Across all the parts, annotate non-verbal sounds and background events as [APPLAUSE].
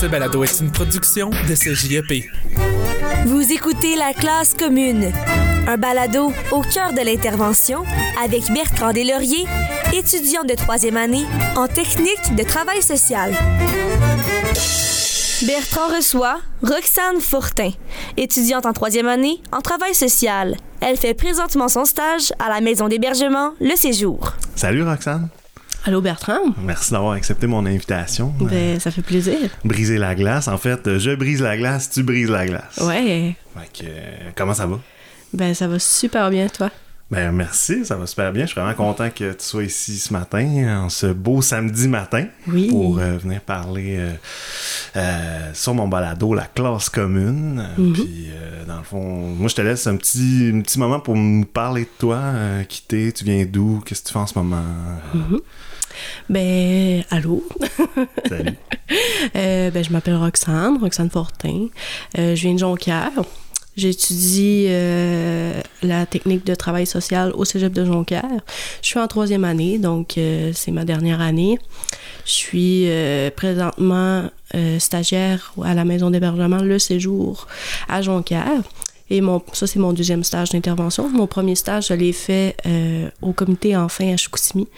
Ce balado est une production de CJEP. Vous écoutez La classe commune, un balado au cœur de l'intervention avec Bertrand Deslauriers, étudiant de troisième année en technique de travail social. Bertrand reçoit Roxane Fortin, étudiante en troisième année en travail social. Elle fait présentement son stage à la maison d'hébergement Le Séjour. Salut Roxane. Allô Bertrand? Merci d'avoir accepté mon invitation. Ben, ça fait plaisir. Briser la glace. En fait, je brise la glace, tu brises la glace. Ouais. Fait que, euh, comment ça va? Ben, ça va super bien, toi. Ben, merci, ça va super bien. Je suis vraiment content que tu sois ici ce matin, en ce beau samedi matin, Oui. pour euh, venir parler euh, euh, sur mon balado, la classe commune. Mhm. Puis, euh, dans le fond, moi, je te laisse un petit, un petit moment pour nous parler de toi. Euh, qui t'es, tu viens d'où, qu'est-ce que tu fais en ce moment? Mhm. Ben, allô? Salut. [LAUGHS] Euh, ben, je m'appelle Roxane, Roxane Fortin. Euh, je viens de Jonquière. J'étudie euh, la technique de travail social au cégep de Jonquière. Je suis en troisième année, donc euh, c'est ma dernière année. Je suis euh, présentement stagiaire à la maison d'hébergement Le Séjour à Jonquière. Et mon, ça, c'est mon deuxième stage d'intervention. Mon premier stage, je l'ai fait euh, au comité Enfin à Chicoutimi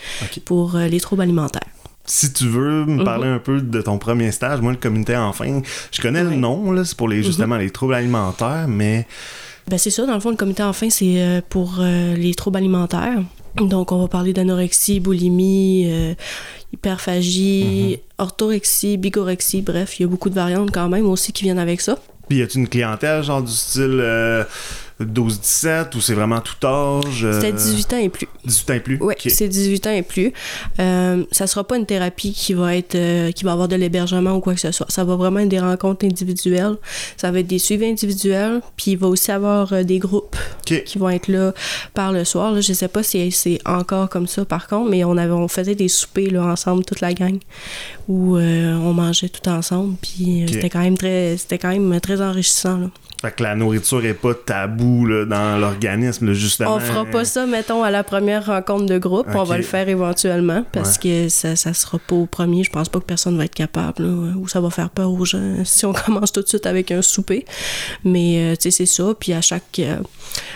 pour euh, les troubles alimentaires. Si tu veux me parler un peu de ton premier stage, moi, le comité enfin, je connais le nom, là, c'est pour les, justement les troubles alimentaires, mais Ben c'est ça, dans le fond, le comité enfin, c'est euh, pour euh, les troubles alimentaires. Donc, on va parler d'anorexie, boulimie, euh, hyperphagie, orthorexie, bigorexie, bref, il y a beaucoup de variantes quand même aussi qui viennent avec ça. Puis y a-tu une clientèle genre du style euh, 12-17 ou c'est vraiment tout âge? euh, C'était 18 ans et plus. 18 ans et plus? Oui, c'est 18 ans et plus. Euh, ça sera pas une thérapie qui va être euh, qui va avoir de l'hébergement ou quoi que ce soit. Ça va vraiment être des rencontres individuelles. Ça va être des suivis individuels, puis il va aussi avoir euh, des groupes qui vont être là par le soir. Là. Je sais pas si c'est encore comme ça par contre, mais on avait on faisait des soupers là, ensemble toute la gang où euh, on mangeait tout ensemble, puis c'était quand même très c'était quand même très enrichissant. Là. Fait que la nourriture est pas tabou là, dans l'organisme, justement. On fera pas ça, mettons, à la première rencontre de groupe. On va le faire éventuellement parce que ça, ça sera pas au premier. Je pense pas que personne va être capable là, ou ça va faire peur aux gens [LAUGHS] si on commence tout de suite avec un souper. Mais euh, tu sais, c'est ça. Puis à chaque, euh,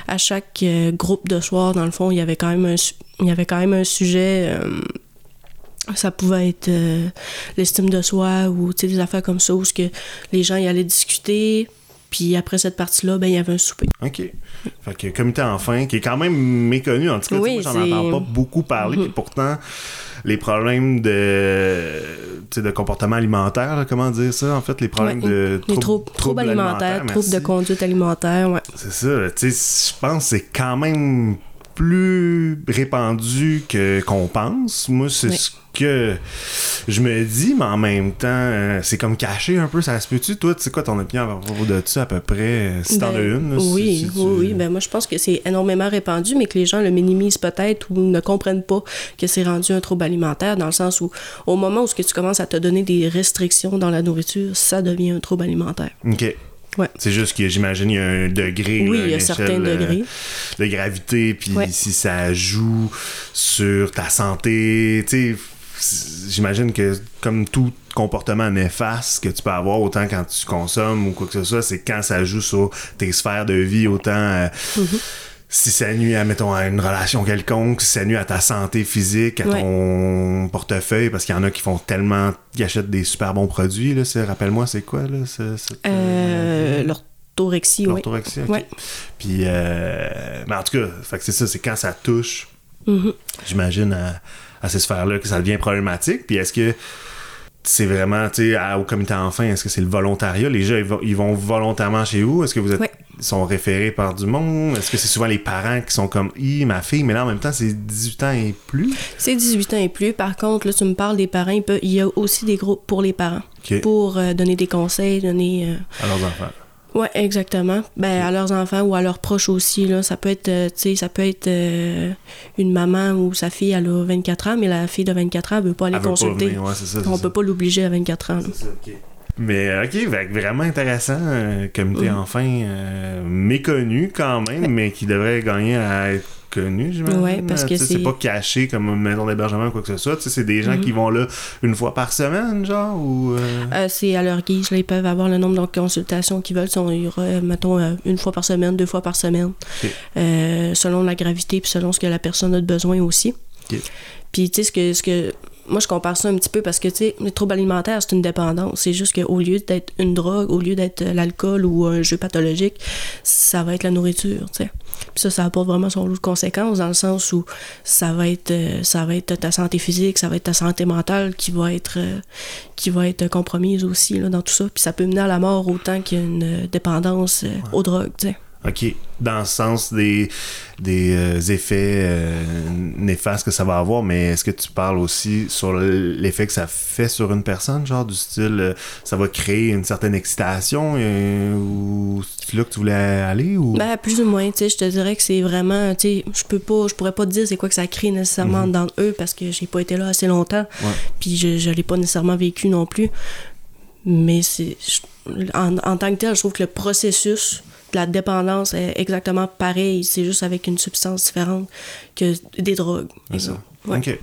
à chaque euh, groupe de soir, dans le fond, il y avait quand même un, il y avait quand même un sujet. ça pouvait être euh, l'estime de soi ou tu sais, des affaires comme ça où ce que les gens y allaient discuter. Puis après cette partie-là, ben, il y avait un souper. OK. Fait que comité enfin, qui est quand même méconnu, en tout cas, Oui, moi, j'en entends pas beaucoup parler, puis pourtant, les problèmes de, de comportement alimentaire, là, comment dire ça, en fait, les problèmes Ouais, de Les troubles, troubles alimentaires, troubles de conduite alimentaire, ouais. C'est ça, tu sais, je pense que c'est quand même plus répandu que qu'on pense. Moi, c'est Oui. ce que je me dis, mais en même temps, euh, c'est comme caché un peu, ça se peut-tu? Toi, tu sais quoi ton opinion à propos de ça à peu près, euh, si t'en as Ben, une? là, si- oui, si tu- oui, oui. Ben, moi, je pense que c'est énormément répandu, mais que les gens le minimisent peut-être ou ne comprennent pas que c'est rendu un trouble alimentaire, dans le sens où, au moment où ce que tu commences à te donner des restrictions dans la nourriture, ça devient un trouble alimentaire. OK. Ouais. C'est juste que j'imagine il y a un degré. Oui, là, il y a certains euh, degrés. de gravité, puis Ouais. si ça joue sur ta santé, tu sais, j'imagine que comme tout comportement néfaste que tu peux avoir, autant quand tu consommes ou quoi que ce soit, c'est quand ça joue sur tes sphères de vie, autant euh, Mm-hmm. Si ça nuit à, mettons, à une relation quelconque, si ça nuit à ta santé physique, à Ouais. ton portefeuille, parce qu'il y en a qui font tellement, qui achètent des super bons produits, là, rappelle-moi, c'est quoi, là, ce- cette, Euh, L'orthorexie, oui. L'orthorexie. Ouais. Puis, euh, mais en tout cas, fait que c'est ça, c'est quand ça touche, Mhm. j'imagine, à, à ces sphères-là que ça devient problématique. Puis est-ce que c'est vraiment, tu sais, au comité enfant, est-ce que c'est le volontariat? Les gens, ils vont, ils vont volontairement chez vous? Est-ce que vous êtes, Ouais. Sont référés par du monde? Est-ce que c'est souvent les parents qui sont comme, hi, ma fille, mais là, en même temps, c'est 18 ans et plus? C'est 18 ans et plus. Par contre, là, tu me parles des parents. Il, peut- il y a aussi des groupes pour les parents. Pour euh, donner des conseils, donner... euh, À leurs enfants. Ouais, exactement. Ben, à leurs enfants ou à leurs proches aussi. Là. Ça peut être, euh, tu sais, ça peut être euh, une maman où sa fille elle a 24 ans, mais la fille de 24 ans elle veut pas aller Elle veut pas consulter. venir, ouais, c'est ça, c'est On ça. peut pas l'obliger à 24 ans. là. C'est ça, ok. Mais euh, ok, vraiment intéressant, euh, comité Mhm. enfin euh, méconnu quand même, mais qui devrait gagner à être connu, j'imagine. Ouais, parce que c'est pas caché comme une maison d'hébergement ou quoi que ce soit. Tu sais, c'est des gens qui vont là une fois par semaine, genre, ou... euh, Euh, c'est à leur guise. Là, ils peuvent avoir le nombre de consultations qu'ils veulent. Euh, mettons, une fois par semaine, deux fois par semaine, selon la gravité puis selon ce que la personne a de besoin aussi. Puis, tu sais, ce que, ce que. Moi, je compare ça un petit peu parce que, tu sais, les troubles alimentaires, c'est une dépendance. C'est juste qu'au lieu d'être une drogue, au lieu d'être euh, l'alcool ou un jeu pathologique, ça va être la nourriture, tu sais. Puis ça, ça apporte vraiment son lot de conséquences dans le sens où ça va être, euh, ça va être ta santé physique, ça va être ta santé mentale qui va être, euh, qui va être compromise aussi là, dans tout ça. Puis ça peut mener à la mort autant qu'une euh, dépendance euh, aux drogues, tu sais. OK. Dans le sens des, des euh, effets euh, néfastes que ça va avoir, mais est-ce que tu parles aussi sur l'effet que ça fait sur une personne, genre du style, euh, ça va créer une certaine excitation euh, ou c'est là que tu voulais aller ou... Ben, plus ou moins, tu sais, je te dirais que c'est vraiment, tu sais, je peux pas, je pourrais pas te dire c'est quoi que ça crée nécessairement dans eux parce que j'ai pas été là assez longtemps, Ouais. puis je, je l'ai pas nécessairement vécu non plus. Mais c'est, en, en tant que tel, je trouve que le processus la dépendance est exactement pareil, c'est juste avec une substance différente que des drogues. Exemple. Ouais. OK.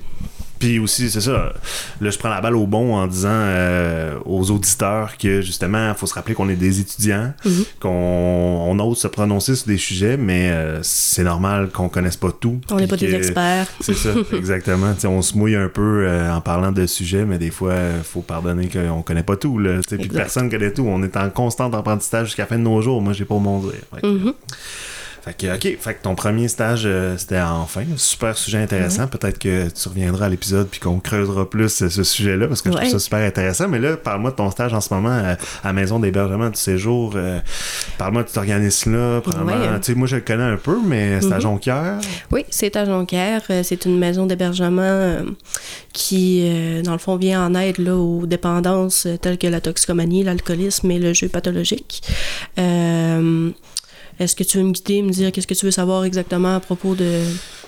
Puis aussi, c'est ça. Là, je prends la balle au bon en disant euh, aux auditeurs que justement, il faut se rappeler qu'on est des étudiants, Mhm. qu'on on ose se prononcer sur des sujets, mais euh, c'est normal qu'on connaisse pas tout. On n'est pas des experts. [LAUGHS] C'est ça, [LAUGHS] exactement. Tu sais, on se mouille un peu euh, en parlant de sujets, mais des fois, il faut pardonner qu'on connaît pas tout. Là. Puis personne connaît tout. On est en constant apprentissage jusqu'à la fin de nos jours. Moi, j'ai pas mon dire. Fait que, OK. Fait que ton premier stage, euh, c'était en fin. Super sujet intéressant. Peut-être que tu reviendras à l'épisode puis qu'on creusera plus euh, ce sujet-là parce que je trouve ça super intéressant. Mais là, parle-moi de ton stage en ce moment euh, à maison d'hébergement du séjour. Parle-moi de cet organisme-là. Ouais. Tu sais, moi, je le connais un peu, mais c'est à Mhm. Jonquière. Oui, c'est à Jonquière. C'est une maison d'hébergement qui, dans le fond, vient en aide là, aux dépendances telles que la toxicomanie, l'alcoolisme et le jeu pathologique. Est-ce que tu veux me guider, me dire qu'est-ce que tu veux savoir exactement à propos de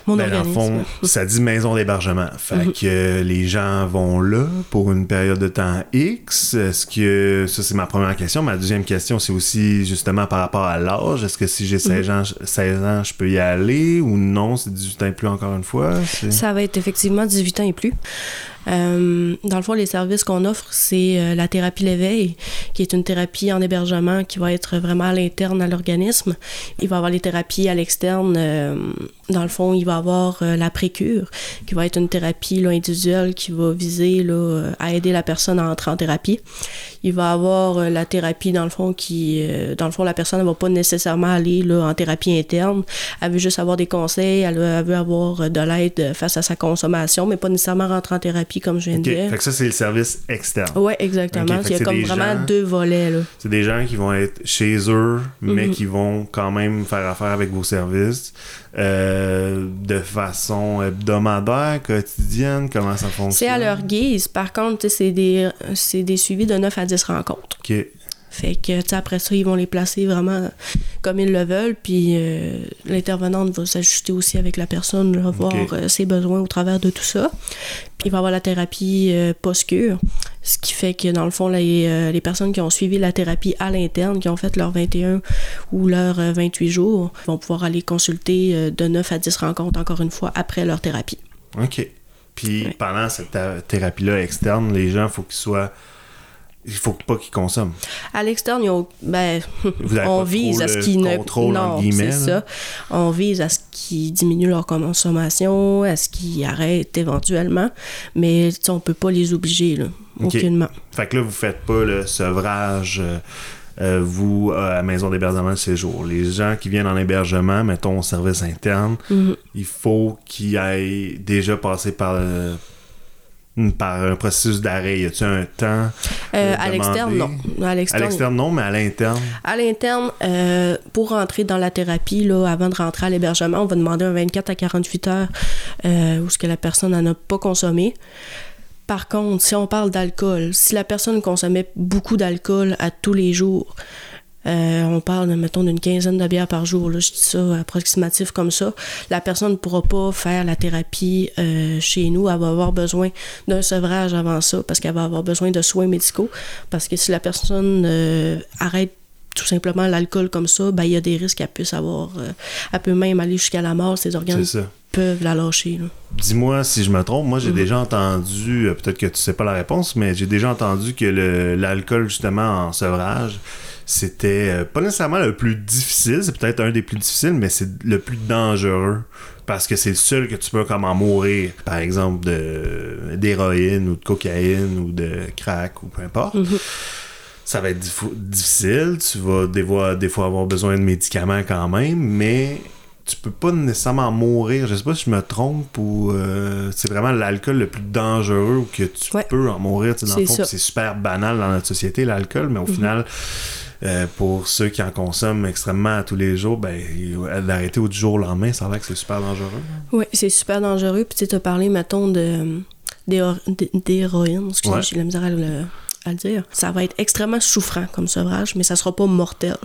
mon Ben, dans le organisme? fond, ça dit maison d'hébergement. Fait Mhm. que euh, les gens vont là pour une période de temps X. Est-ce que ça c'est ma première question. Ma deuxième question, c'est aussi justement par rapport à l'âge. Est-ce que si j'ai 16 Mhm. ans, 16 ans, je peux y aller ou non, c'est 18 ans et plus encore une fois? Ça va être effectivement 18 ans et plus. Euh, dans le fond, les services qu'on offre, c'est euh, la thérapie l'éveil, qui est une thérapie en hébergement qui va être vraiment à l'interne à l'organisme. Il va y avoir les thérapies à l'externe. euh, dans le fond, il va y avoir euh, la précure, qui va être une thérapie là, individuelle qui va viser là, euh, à aider la personne à entrer en thérapie. Il va y avoir la thérapie, dans le fond, qui, dans le fond, la personne ne va pas nécessairement aller là, en thérapie interne. Elle veut juste avoir des conseils, elle, veut- avoir de l'aide face à sa consommation, mais pas nécessairement rentrer en thérapie, comme je viens de dire. Fait que ça, c'est le service externe. Ouais, exactement. Il y a comme vraiment gens- deux volets, là. C'est des gens qui vont être chez eux, mais Mhm. qui vont quand même faire affaire avec vos services euh, de façon hebdomadaire, quotidienne. Comment ça fonctionne? C'est à leur guise. Par contre, c'est des, c'est des suivis de 9 à 10 rencontres. Ok. Fait que, tu sais, après ça, ils vont les placer vraiment comme ils le veulent. Puis euh, l'intervenante va s'ajuster aussi avec la personne, là, voir euh, ses besoins au travers de tout ça. Puis il va y avoir la thérapie euh, post-cure. Ce qui fait que, dans le fond, les, euh, les personnes qui ont suivi la thérapie à l'interne, qui ont fait leurs 21 ou leurs euh, 28 jours, vont pouvoir aller consulter de 9 à 10 rencontres, encore une fois, après leur thérapie. OK. Puis Ouais. pendant cette thérapie-là externe, les gens, faut qu'ils soient. Il faut pas qu'ils consomment. À l'externe, ben, [LAUGHS] on vise à ce qu'ils ne non, c'est ça. On vise à ce qu'ils diminuent leur consommation, à ce qu'ils arrêtent éventuellement, mais on peut pas les obliger là, aucunement. Fait que là, vous faites pas le sevrage, euh, euh, vous, à la maison d'hébergement de séjour. Les gens qui viennent en hébergement, mettons au service interne, Mhm. il faut qu'ils aillent déjà passer par, le- par un processus d'arrêt. Y a-tu un temps Euh, à l'externe, non. À l'externe, non, mais à l'interne. À l'interne, euh, pour rentrer dans la thérapie, là, avant de rentrer à l'hébergement, on va demander un 24 à 48 heures euh, où ce que la personne n'en a pas consommé. Par contre, si on parle d'alcool, si la personne consommait beaucoup d'alcool à tous les jours, euh, on parle, mettons, d'une quinzaine de bières par jour, là, je dis ça approximatif comme ça, la personne ne pourra pas faire la thérapie euh, chez nous. Elle va avoir besoin d'un sevrage avant ça parce qu'elle va avoir besoin de soins médicaux. Parce que si la personne euh, arrête tout simplement l'alcool comme ça, ben, il y a des risques qu'elle puisse avoir. elle peut même aller jusqu'à la mort, ses organes peuvent la lâcher. Dis-moi si je me trompe. Moi, j'ai Mhm. déjà entendu, peut-être que tu sais pas la réponse, mais j'ai déjà entendu que le- l'alcool, justement, en sevrage, c'était euh, pas nécessairement le plus difficile. C'est peut-être un des plus difficiles, mais c'est le plus dangereux. Parce que c'est le seul que tu peux comme en mourir. Par exemple, de- d'héroïne ou de cocaïne ou de crack ou peu importe. Mhm. Ça va être dif- difficile. Tu vas des fois, des fois avoir besoin de médicaments quand même, mais tu peux pas nécessairement mourir. Je sais pas si je me trompe ou euh, c'est vraiment l'alcool le plus dangereux ou que tu Ouais. peux en mourir. Tu sais, dans le fond. Mhm. c'est super banal dans notre société, l'alcool, mais au final, euh, pour ceux qui en consomment extrêmement à tous les jours, ben, d'arrêter au du jour au lendemain, ça a l'air que c'est super dangereux. Oui, c'est super dangereux. Puis tu as parlé, mettons, de, d'héro- d'héroïne. Excusez, Ouais. j'ai la misère à le, à le dire. Ça va être extrêmement souffrant comme sevrage, mais ça sera pas mortel.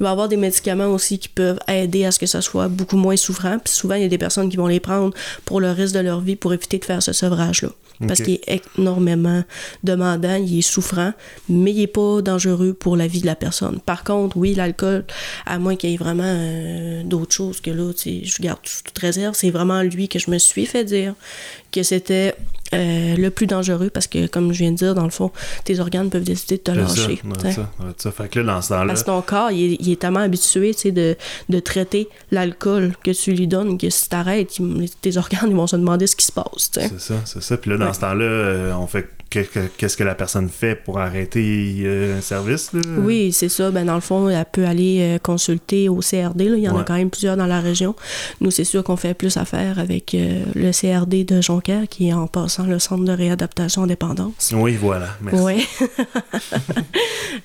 Il va y avoir des médicaments aussi qui peuvent aider à ce que ça soit beaucoup moins souffrant. Puis souvent, il y a des personnes qui vont les prendre pour le reste de leur vie pour éviter de faire ce sevrage-là. Parce qu'il est énormément demandant, il est souffrant, mais il est pas dangereux pour la vie de la personne. Par contre, oui, l'alcool, à moins qu'il y ait vraiment euh, d'autres choses que là, je garde tout- toute réserve, c'est vraiment lui que je me suis fait dire que c'était euh, le plus dangereux parce que, comme je viens de dire, dans le fond, tes organes peuvent décider de te lâcher. ça, ouais, t'sais. ça, ouais, ça. Fait que là, dans ce temps-là, Parce que ton corps, il est, il est tellement habitué de, de traiter l'alcool que tu lui donnes que si t'arrêtes, tes organes ils vont se demander ce qui se passe. c'est ça, c'est ça. Puis là, dans Ouais. ce temps-là, euh, on fait qu'est-ce que la personne fait pour arrêter euh, un service, là? Oui, c'est ça. Ben, dans le fond, elle peut aller euh, consulter au CRD. là. Il y en Ouais. a quand même plusieurs dans la région. Nous, c'est sûr qu'on fait plus affaire avec euh, le CRD de Jonquière, qui est en passant le Centre de réadaptation en dépendance. Oui, voilà. Merci. Oui.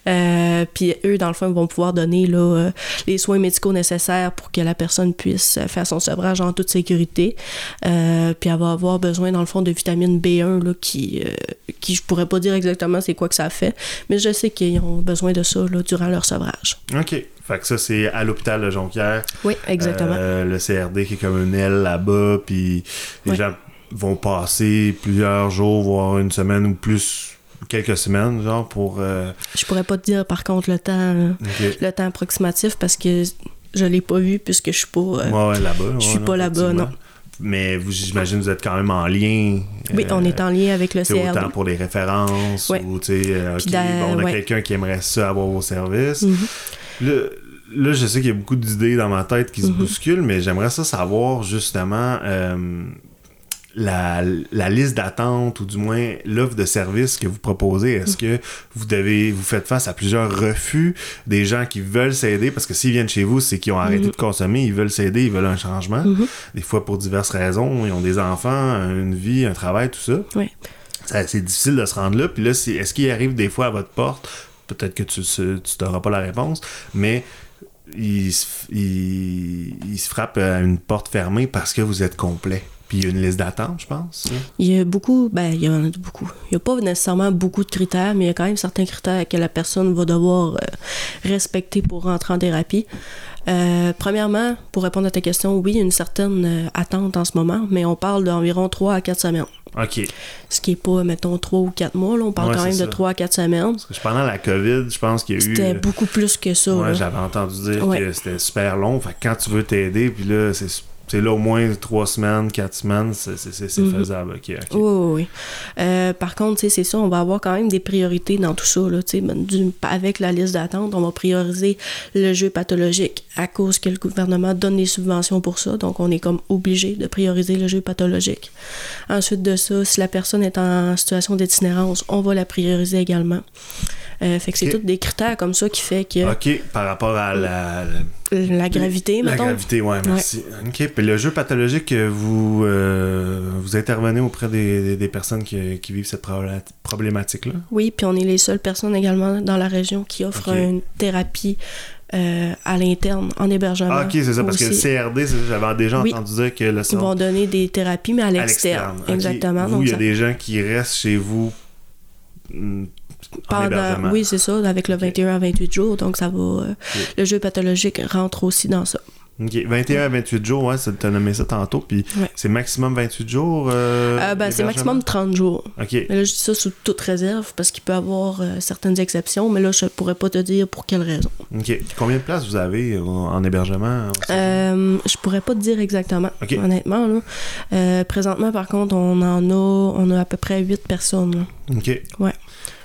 [LAUGHS] Puis eux, dans le fond, vont pouvoir donner là, les soins médicaux nécessaires pour que la personne puisse faire son sevrage en toute sécurité. Puis elle va avoir besoin, dans le fond, de vitamine B1 là, qui, qui je pourrais pas dire exactement c'est quoi que ça fait, mais je sais qu'ils ont besoin de ça là, durant leur sevrage. OK. Fait que ça, c'est à l'hôpital de Jonquière. Oui, exactement. Euh, le CRD qui est comme une aile là-bas, puis les Ouais. gens vont passer plusieurs jours, voire une semaine ou plus, quelques semaines, genre, pour... euh, Je pourrais pas te dire, par contre, le temps, le temps approximatif parce que je l'ai pas vu puisque je suis pas... euh, Ouais, ouais, là-bas. je suis pas là-bas, non. Mais vous, j'imagine, vous êtes quand même en lien. Oui, euh, on est en lien avec le CRD. autant pour les références Ouais. ou, tu sais, euh, bon, on a ouais. quelqu'un qui aimerait ça avoir vos services. Là, là, je sais qu'il y a beaucoup d'idées dans ma tête qui se Mhm. bousculent, mais j'aimerais ça savoir justement euh, la, la liste d'attente ou du moins l'offre de service que vous proposez. Est-ce que vous devez vous faites face à plusieurs refus des gens qui veulent s'aider? Parce que s'ils viennent chez vous, c'est qu'ils ont arrêté Mhm. de consommer, ils veulent s'aider, ils veulent un changement. Mhm. Des fois pour diverses raisons, ils ont des enfants, une vie, un travail, tout ça. Oui. C'est difficile de se rendre là. Puis là, est-ce qu'il arrive des fois à votre porte, peut-être que tu n'auras pas la réponse, mais il, se- il, il se frappe à une porte fermée parce que vous êtes complet. Puis il y a une liste d'attente, je pense. hein? Il y a beaucoup, ben, il y en a beaucoup. Il n'y a pas nécessairement beaucoup de critères, mais il y a quand même certains critères que la personne va devoir euh, respecter pour rentrer en thérapie. Euh, premièrement, pour répondre à ta question, oui, il y a une certaine euh, attente en ce moment, mais on parle d'environ 3 à 4 semaines. OK. Ce qui n'est pas, mettons, 3 ou 4 mois. Là, on parle Ouais, quand même de ça. 3 à 4 semaines. Parce que pendant la COVID, je pense qu'il y a eu. C'était beaucoup plus que ça. ouais, j'avais entendu dire Ouais. que c'était super long. Fait que quand tu veux t'aider, puis là, c'est c'est là au moins trois semaines, quatre semaines, c'est Mhm. faisable. OK, OK. Oui, oui, oui. Euh, par contre, c'est ça, on va avoir quand même des priorités dans tout ça. Là. Ben, du- avec la liste d'attente, on va prioriser le jeu pathologique à cause que le gouvernement donne des subventions pour ça. Donc, on est comme obligé de prioriser le jeu pathologique. Ensuite de ça, si la personne est en situation d'itinérance, on va la prioriser également. Euh, fait que c'est Ok. tous des critères comme ça qui fait que OK, par rapport à la, la gravité, La mettons. gravité, ouais, merci. OK, puis le jeu pathologique, euh, vous, euh, vous intervenez auprès des, des- des personnes qui, qui vivent cette problématique-là? Oui, puis on est les seules personnes également dans la région qui offrent une thérapie euh, à l'interne, en hébergement. Ah, OK, c'est ça, parce que le. CRD, j'avais déjà Oui. entendu dire que le Ils vont donner des thérapies, mais à l'externe. Exactement. Donc, il y a ça- des gens qui restent chez vous mm, pendant, oui, c'est ça, avec le Ok. 21 à 28 jours. Donc, ça va. euh, Le jeu pathologique rentre aussi dans ça. OK. 21 à 28 jours, ouais, tu as nommé ça tantôt. Puis Ouais. c'est maximum 28 jours. euh, Euh, ben, c'est maximum 30 jours. OK. Mais là, je dis ça sous toute réserve parce qu'il peut y avoir euh, certaines exceptions, mais là, je pourrais pas te dire pour quelle raison. OK. Combien de places vous avez en hébergement? Je pourrais pas te dire exactement, honnêtement. Là. Présentement, par contre, on en a, on a à peu près 8 personnes. là. OK. Ouais.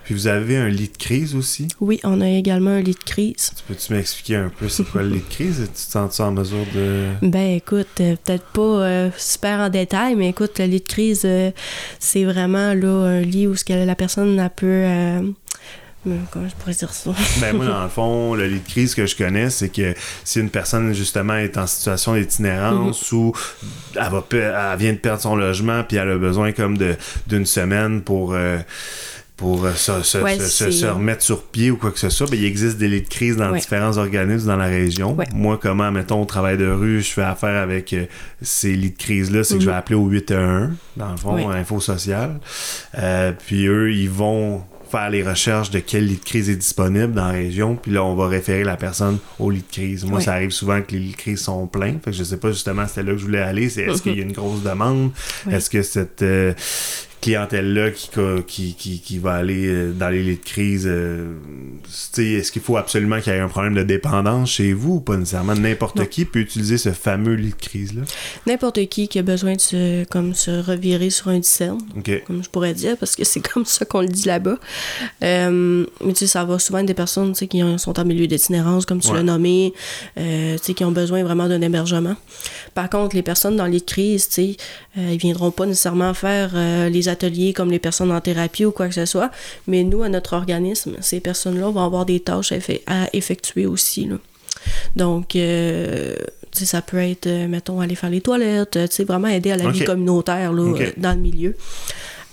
Puis vous avez un lit de crise aussi? Oui, on a également un lit de crise. Tu Peux-tu m'expliquer un peu c'est quoi le lit de crise? Tu te sens-tu en mesure de... Ben écoute, euh, peut-être pas euh, super en détail, mais écoute, le lit de crise, euh, c'est vraiment là un lit où ce que la personne a peut. euh, comment je pourrais dire ça? [LAUGHS] Ben moi, dans le fond, le lit de crise que je connais, c'est que si une personne, justement, est en situation d'itinérance Mhm. ou elle, va, elle vient de perdre son logement puis elle a besoin comme de d'une semaine pour... euh, pour euh, se, se- Ouais, se- se- c'est- se remettre sur pied ou quoi que ce soit, ben, il existe des lits de crise dans Ouais. différents organismes dans la région. Ouais. Moi, comment, mettons, au travail de rue, je fais affaire avec euh, ces lits de crise-là, c'est que je vais Mhm. appeler au 811, dans le fond. Info Social. Euh, puis eux, ils vont faire les recherches de quel lit de crise est disponible dans la région, puis là, on va référer la personne au lit de crise. Moi, ça arrive souvent que les lits de crise sont pleins, fait que je sais pas justement c'était là que je voulais aller, c'est est-ce qu'il y a une grosse demande, est-ce que cette euh, clientèle-là qui, qui, qui, qui va aller euh, dans les lits de crise, euh, est-ce qu'il faut absolument qu'il y ait un problème de dépendance chez vous ou pas nécessairement? N'importe qui peut utiliser ce fameux lit de crise-là. N'importe qui qui a besoin de se, comme, se revirer sur un discerne, OK. comme je pourrais dire, parce que c'est [LAUGHS] comme ça qu'on le dit là-bas. Euh, mais tu sais, ça va souvent être des personnes tu sais, qui ont- sont en milieu d'itinérance, comme tu Ouais. l'as nommé, euh, tu sais, qui ont besoin vraiment d'un hébergement. Par contre, les personnes dans les crises, tu sais, euh, ils viendront pas nécessairement faire les ateliers comme les personnes en thérapie ou quoi que ce soit, mais nous, à notre organisme, ces personnes-là vont avoir des tâches à, effe- à effectuer aussi. là. Donc, euh, ça peut être, euh, mettons, aller faire les toilettes, euh, vraiment aider à la vie communautaire là, euh, dans le milieu.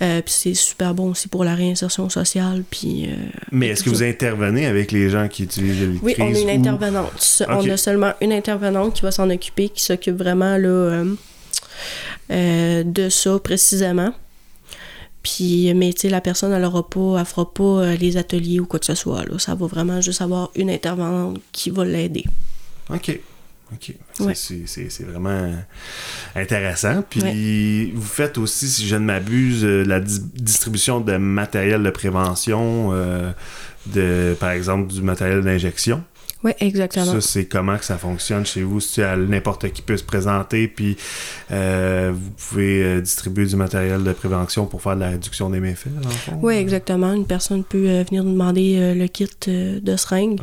Euh, puis c'est super bon aussi pour la réinsertion sociale. Puis, euh, Mais est-ce que vous intervenez avec les gens qui utilisent le Oui, on a une ou- intervenante. On a seulement une intervenante qui va s'en occuper, qui s'occupe vraiment là, euh, de ça précisément. Puis, mais tu sais, la personne, elle aura pas, elle fera pas euh, les ateliers ou quoi que ce soit. Là. Ça va vraiment juste avoir une intervenante qui va l'aider. OK. OK. C'est- Ouais. Vraiment intéressant. Puis vous faites aussi, si je ne m'abuse, euh, la di- distribution de matériel de prévention, euh, de, par exemple du matériel d'injection. Oui, exactement. Ça, c'est comment que ça fonctionne chez vous? Si n'importe qui peut se présenter, puis euh, vous pouvez euh, distribuer du matériel de prévention pour faire de la réduction des méfaits? Oui, exactement. Une personne peut euh, venir nous demander le kit de seringue.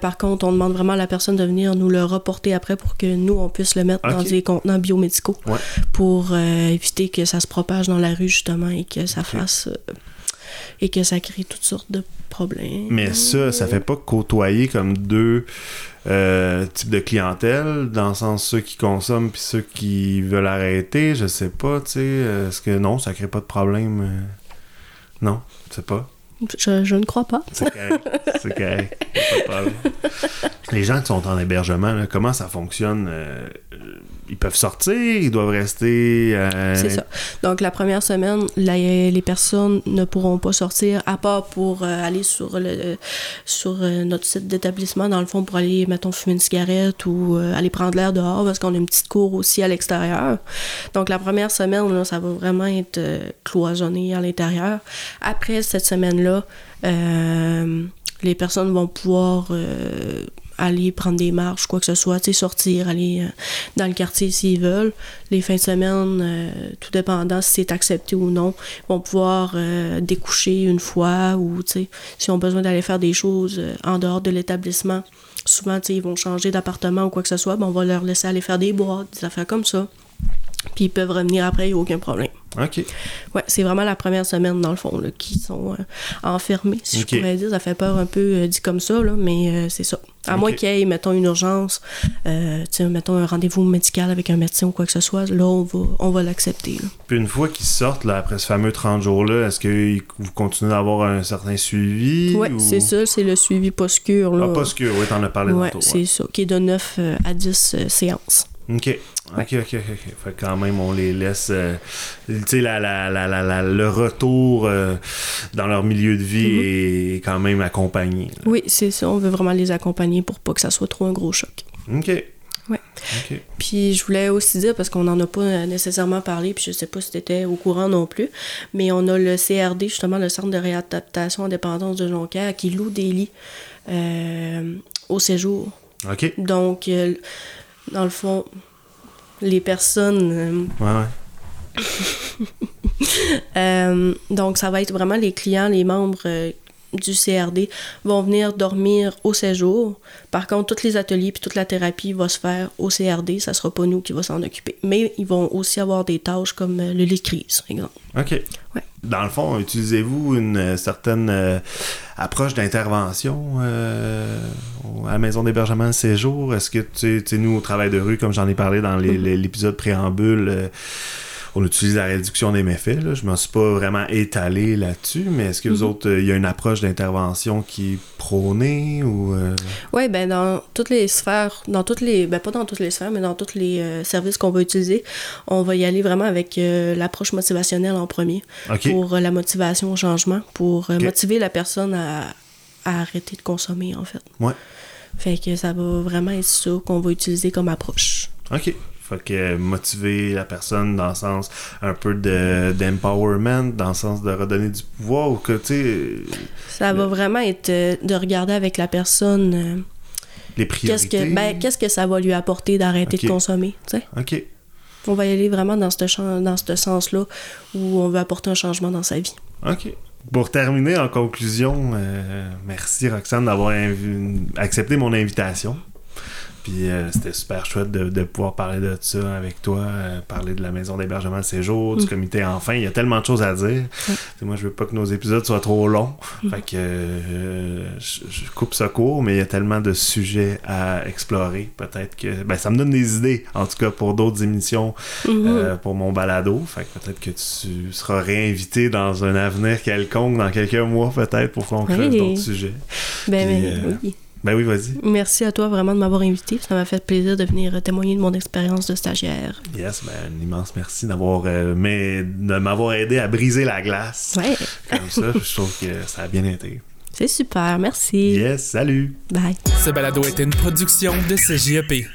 Par contre, on demande vraiment à la personne de venir nous le reporter après pour que nous, on puisse le mettre dans des contenants biomédicaux Ouais. pour euh, éviter que ça se propage dans la rue, justement, et que ça fasse... euh, et que ça crée toutes sortes de problèmes. Mais ça, ça fait pas côtoyer comme deux euh, types de clientèle, dans le sens ceux qui consomment puis ceux qui veulent arrêter, je sais pas, tu sais, est-ce que non, ça crée pas de problème? Non, je sais pas? Je, je ne crois pas. C'est correct. C'est correct. Pas de problème. [LAUGHS] Les gens qui sont en hébergement, là, comment ça fonctionne? euh, ils peuvent sortir, ils doivent rester. euh, C'est ça. Donc, la première semaine, les personnes ne pourront pas sortir, à part pour euh, aller sur, le, sur euh, notre site d'établissement, dans le fond, pour aller, mettons, fumer une cigarette ou aller prendre l'air dehors, parce qu'on a une petite cour aussi à l'extérieur. Donc, la première semaine, ça va vraiment être cloisonné à l'intérieur. Après cette semaine-là, les personnes vont pouvoir aller prendre des marches, quoi que ce soit, sortir, aller euh, dans le quartier s'ils veulent. Les fins de semaine, euh, tout dépendant si c'est accepté ou non, vont pouvoir euh, découcher une fois ou, s'ils ont besoin d'aller faire des choses en dehors de l'établissement. Souvent, ils vont changer d'appartement ou quoi que ce soit, ben, on va leur laisser aller faire des boîtes, des affaires comme ça. Puis ils peuvent revenir après, il n'y a aucun problème. OK. Ouais, c'est vraiment la première semaine, dans le fond, là, qui sont euh, enfermés, si Ok. je pourrais dire. Ça fait peur un peu euh, dit comme ça, là, mais euh, c'est ça. À moins qu'il y ait, mettons, une urgence, euh, mettons, un rendez-vous médical avec un médecin ou quoi que ce soit, là, on va, on va l'accepter. Puis une fois qu'ils sortent, là, après ce fameux 30 jours-là, est-ce que vous continuez d'avoir un certain suivi? Ouais, ou- c'est ça, c'est le suivi post-cure. Ah, que, oui, t'en as parlé Ouais, tantôt. c'est ça, qui est de 9 à 10 euh, séances. OK. OK, OK, OK. ok. Fait que quand même, on les laisse. euh, tu sais, la, la, la, le retour euh, dans leur milieu de vie Mhm. est quand même accompagné. là. Oui, c'est ça, on veut vraiment les accompagner pour pas que ça soit trop un gros choc. OK. Ouais. Puis je voulais aussi dire, parce qu'on n'en a pas nécessairement parlé, puis je sais pas si tu étais au courant non plus, mais on a le CRD, justement, le Centre de réadaptation en dépendance de Jonquière, qui loue des lits euh, au séjour. OK. Donc, euh, dans le fond, les personnes... euh, Ouais, ouais. [LAUGHS] Euh, donc, ça va être vraiment les clients, les membres euh, du CRD vont venir dormir au séjour. Par contre, tous les ateliers puis toute la thérapie va se faire au CRD. Ça sera pas nous qui va s'en occuper. Mais ils vont aussi avoir des tâches comme le lit de crise, par exemple. OK. Ouais. Dans le fond, utilisez-vous une euh, certaine euh, approche d'intervention euh, à la maison d'hébergement de séjour? Est-ce que, tu sais- nous, au travail de rue, comme j'en ai parlé dans l'épisode préambule, euh, on utilise la réduction des méfaits. Là. Je m'en suis pas vraiment étalé là-dessus, mais est-ce que vous Mhm. autres, euh, il y a une approche d'intervention qui est prônée ou... euh, Oui, ben dans toutes les sphères, dans toutes les, ben pas dans toutes les sphères, mais dans tous les euh, services qu'on va utiliser, on va y aller vraiment avec euh, l'approche motivationnelle en premier. Pour la motivation au changement, pour motiver la personne à, à arrêter de consommer, en fait. Ouais. Fait que ça va vraiment être ça qu'on va utiliser comme approche. OK. Fait que motiver la personne dans le sens un peu de d'empowerment, dans le sens de redonner du pouvoir ou que, tu sais, Ça va vraiment être euh, de regarder avec la personne euh, les qu'est-ce priorités. que ben, qu'est-ce que ça va lui apporter d'arrêter de consommer, tu sais. OK. On va y aller vraiment dans ce dans ce sens-là où on veut apporter un changement dans sa vie. OK. Pour terminer, en conclusion, euh, merci Roxane d'avoir accepté mon invitation. Puis euh, c'était super chouette de, de pouvoir parler de ça avec toi, euh, parler de la maison d'hébergement de séjour, du Mm. comité enfin. Il y a tellement de choses à dire. Moi, je veux pas que nos épisodes soient trop longs. Fait que euh, je, je coupe ça court, mais il y a tellement de sujets à explorer. Peut-être que. Ben, ça me donne des idées, en tout cas, pour d'autres émissions Mhm. euh, pour mon balado. Fait que peut-être que tu seras réinvité dans un avenir quelconque, dans quelques mois peut-être, pour qu'on creuse Oui. d'autres sujets. Ben, puis, oui. Ben oui, vas-y. Merci à toi vraiment de m'avoir invité. Ça m'a fait plaisir de venir témoigner de mon expérience de stagiaire. Yes, ben un immense merci d'avoir euh, mais de m'avoir aidé à briser la glace. Ouais, Comme ça, je trouve que ça a bien été. c'est super. Merci. Yes, salut! Bye. Ce balado était une production de CJEP.